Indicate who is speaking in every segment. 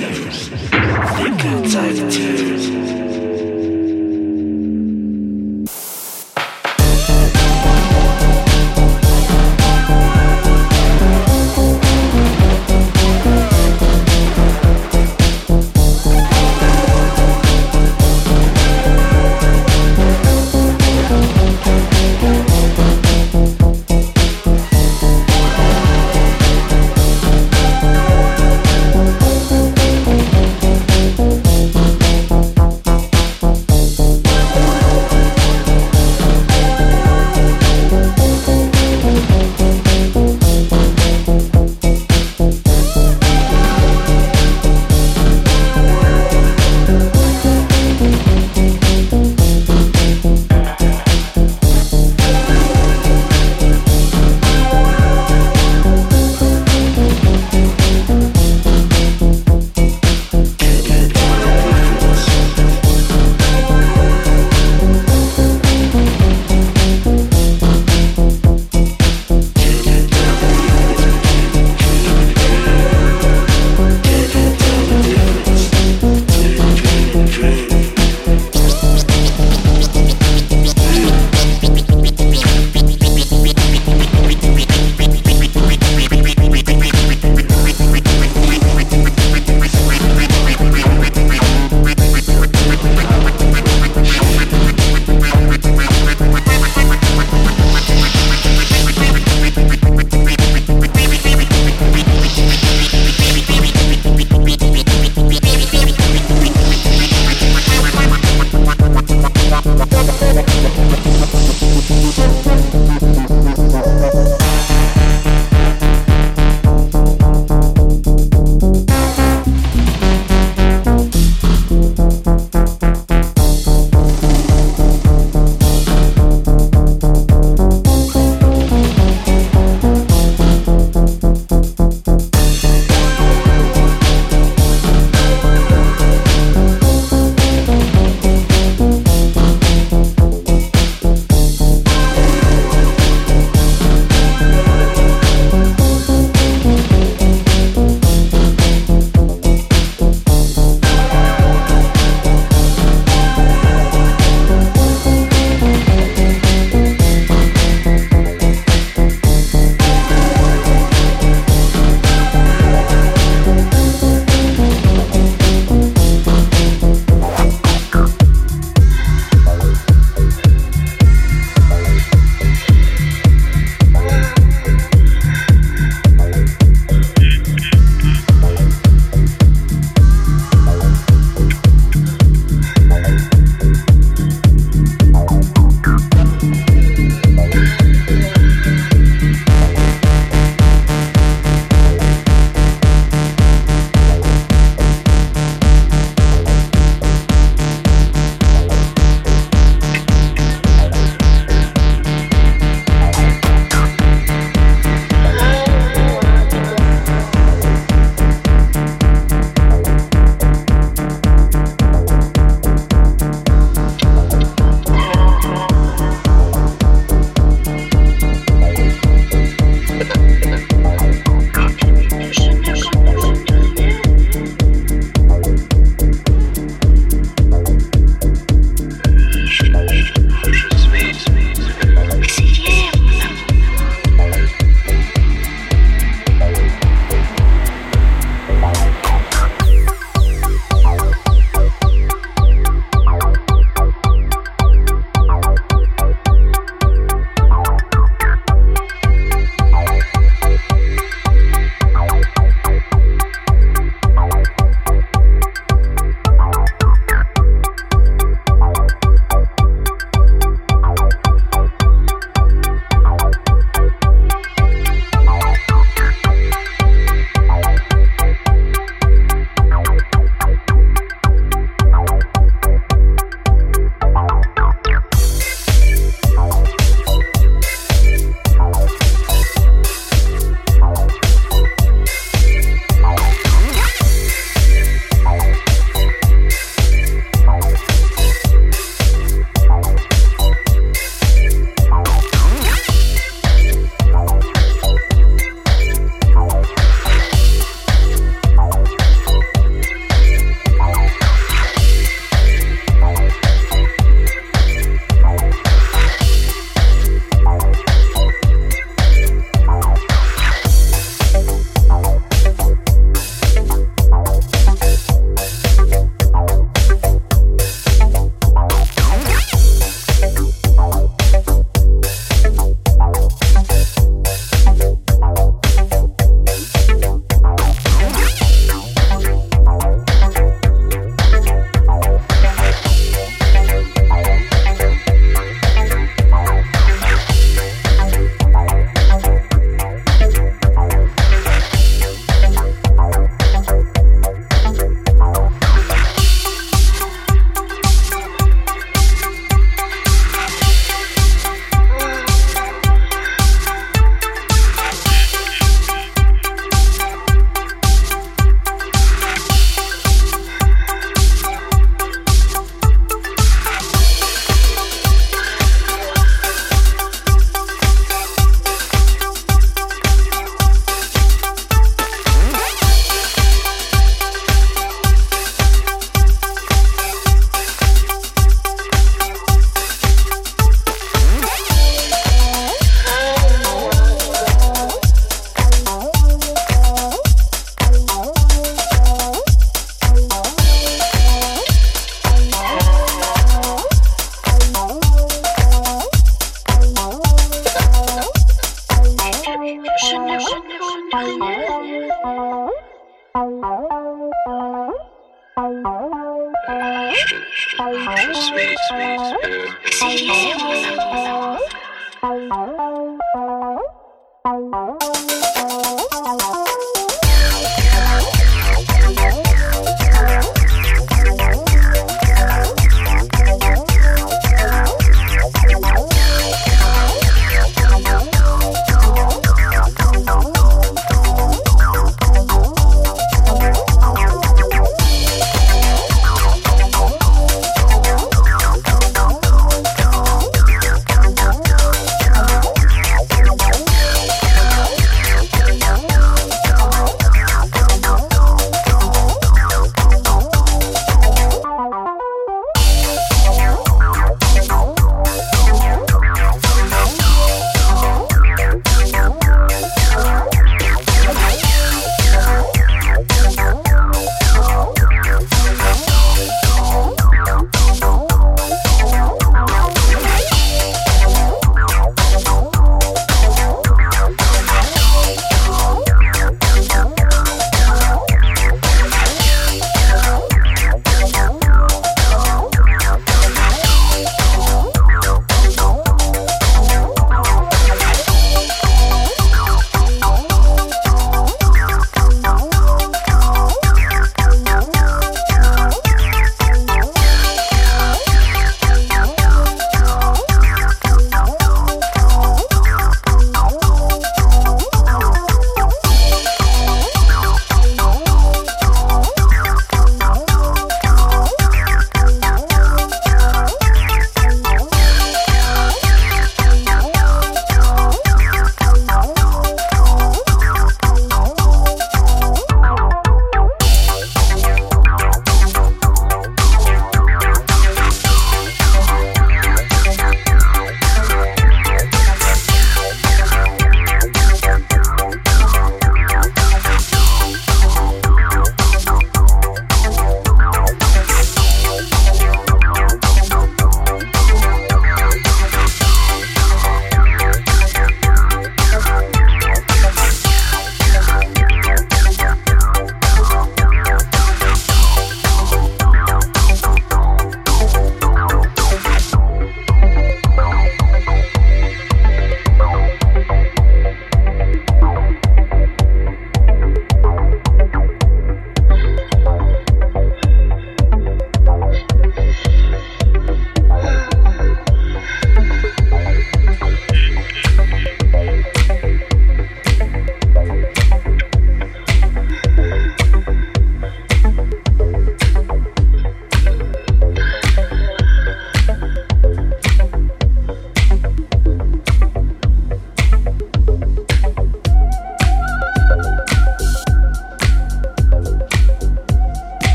Speaker 1: Dicker zeigt Tschüss.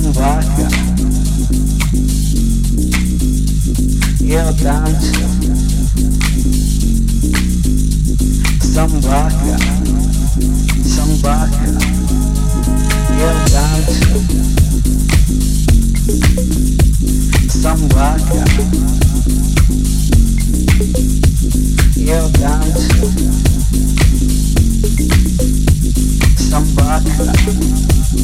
Speaker 1: vandaag. Irland. Vandaag. Vandaag. Irland. Vandaag. Some Vandaag.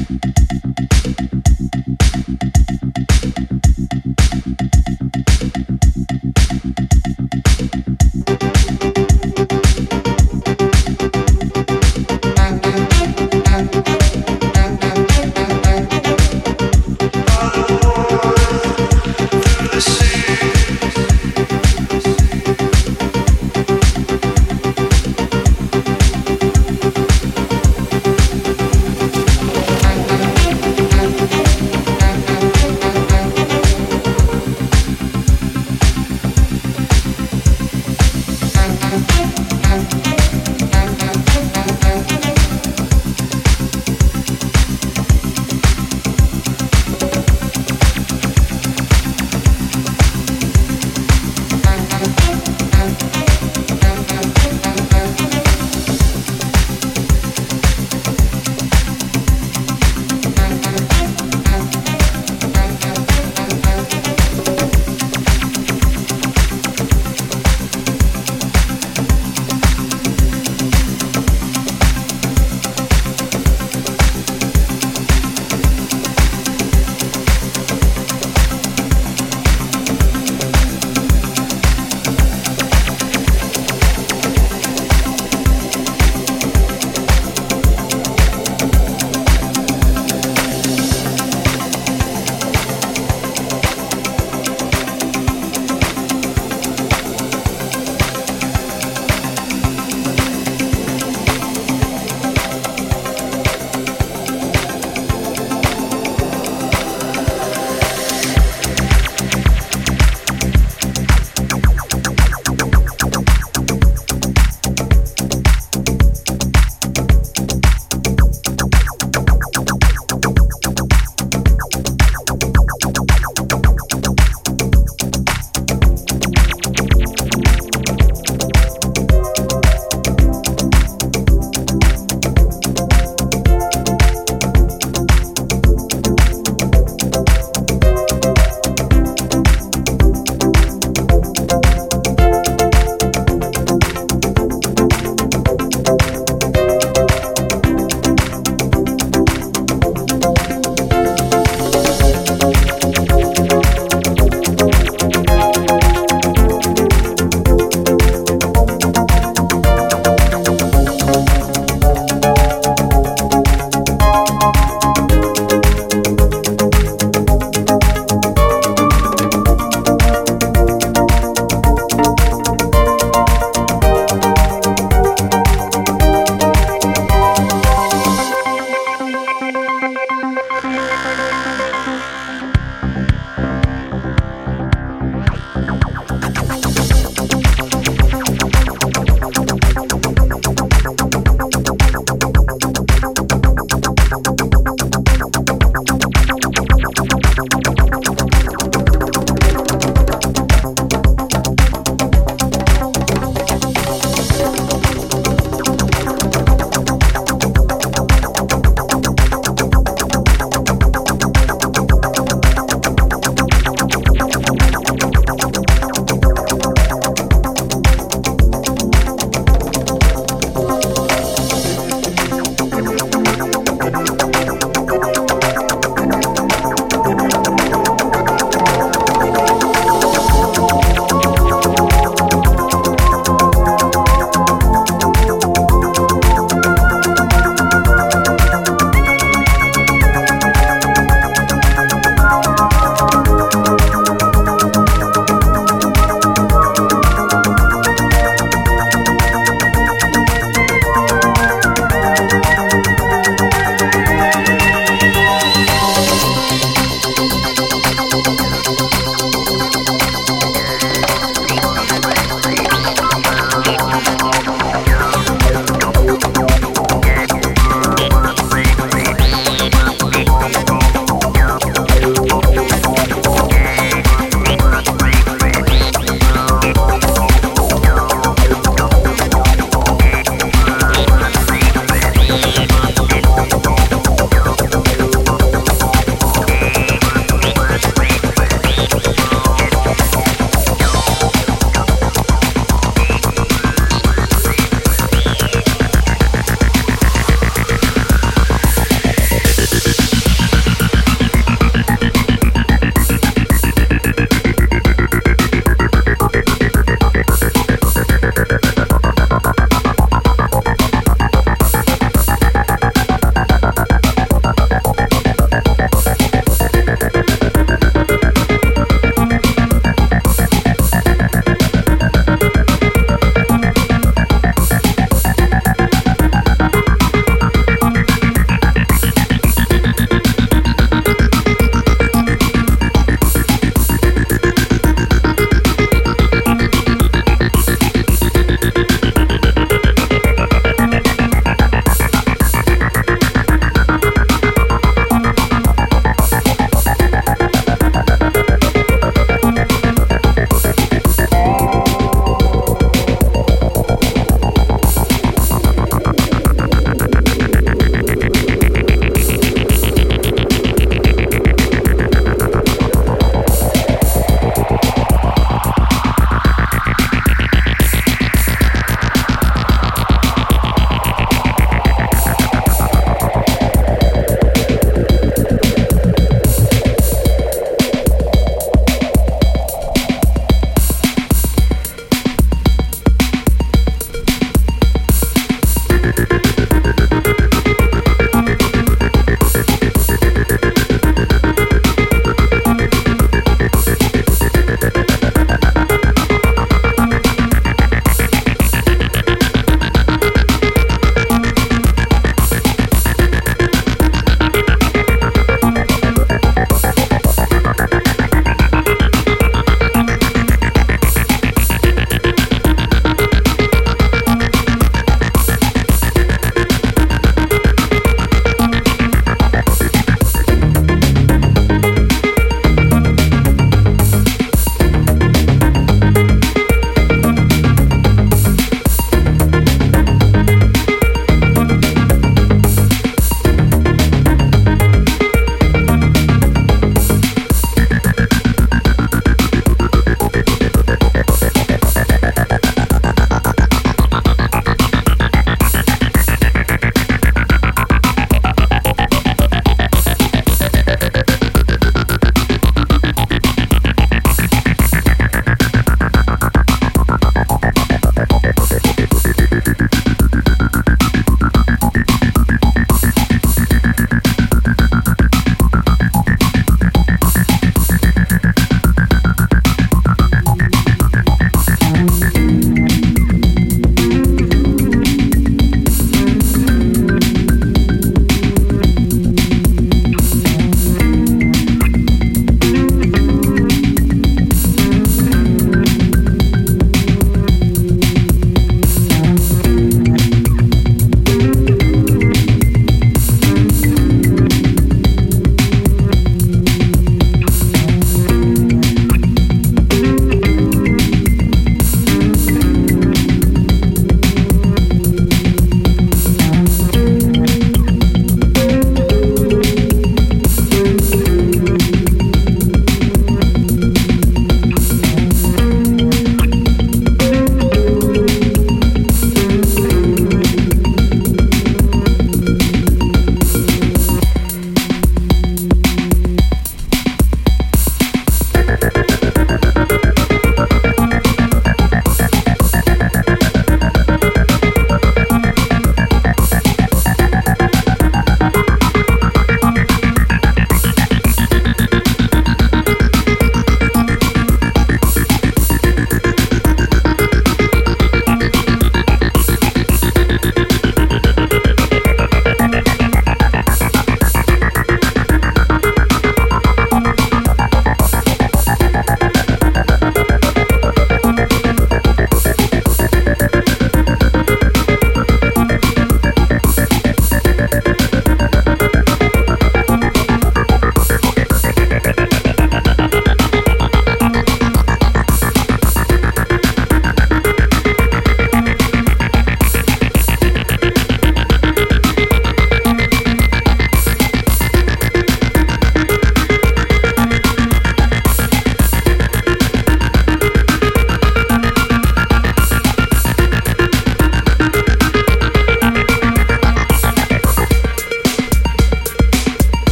Speaker 1: Thank you.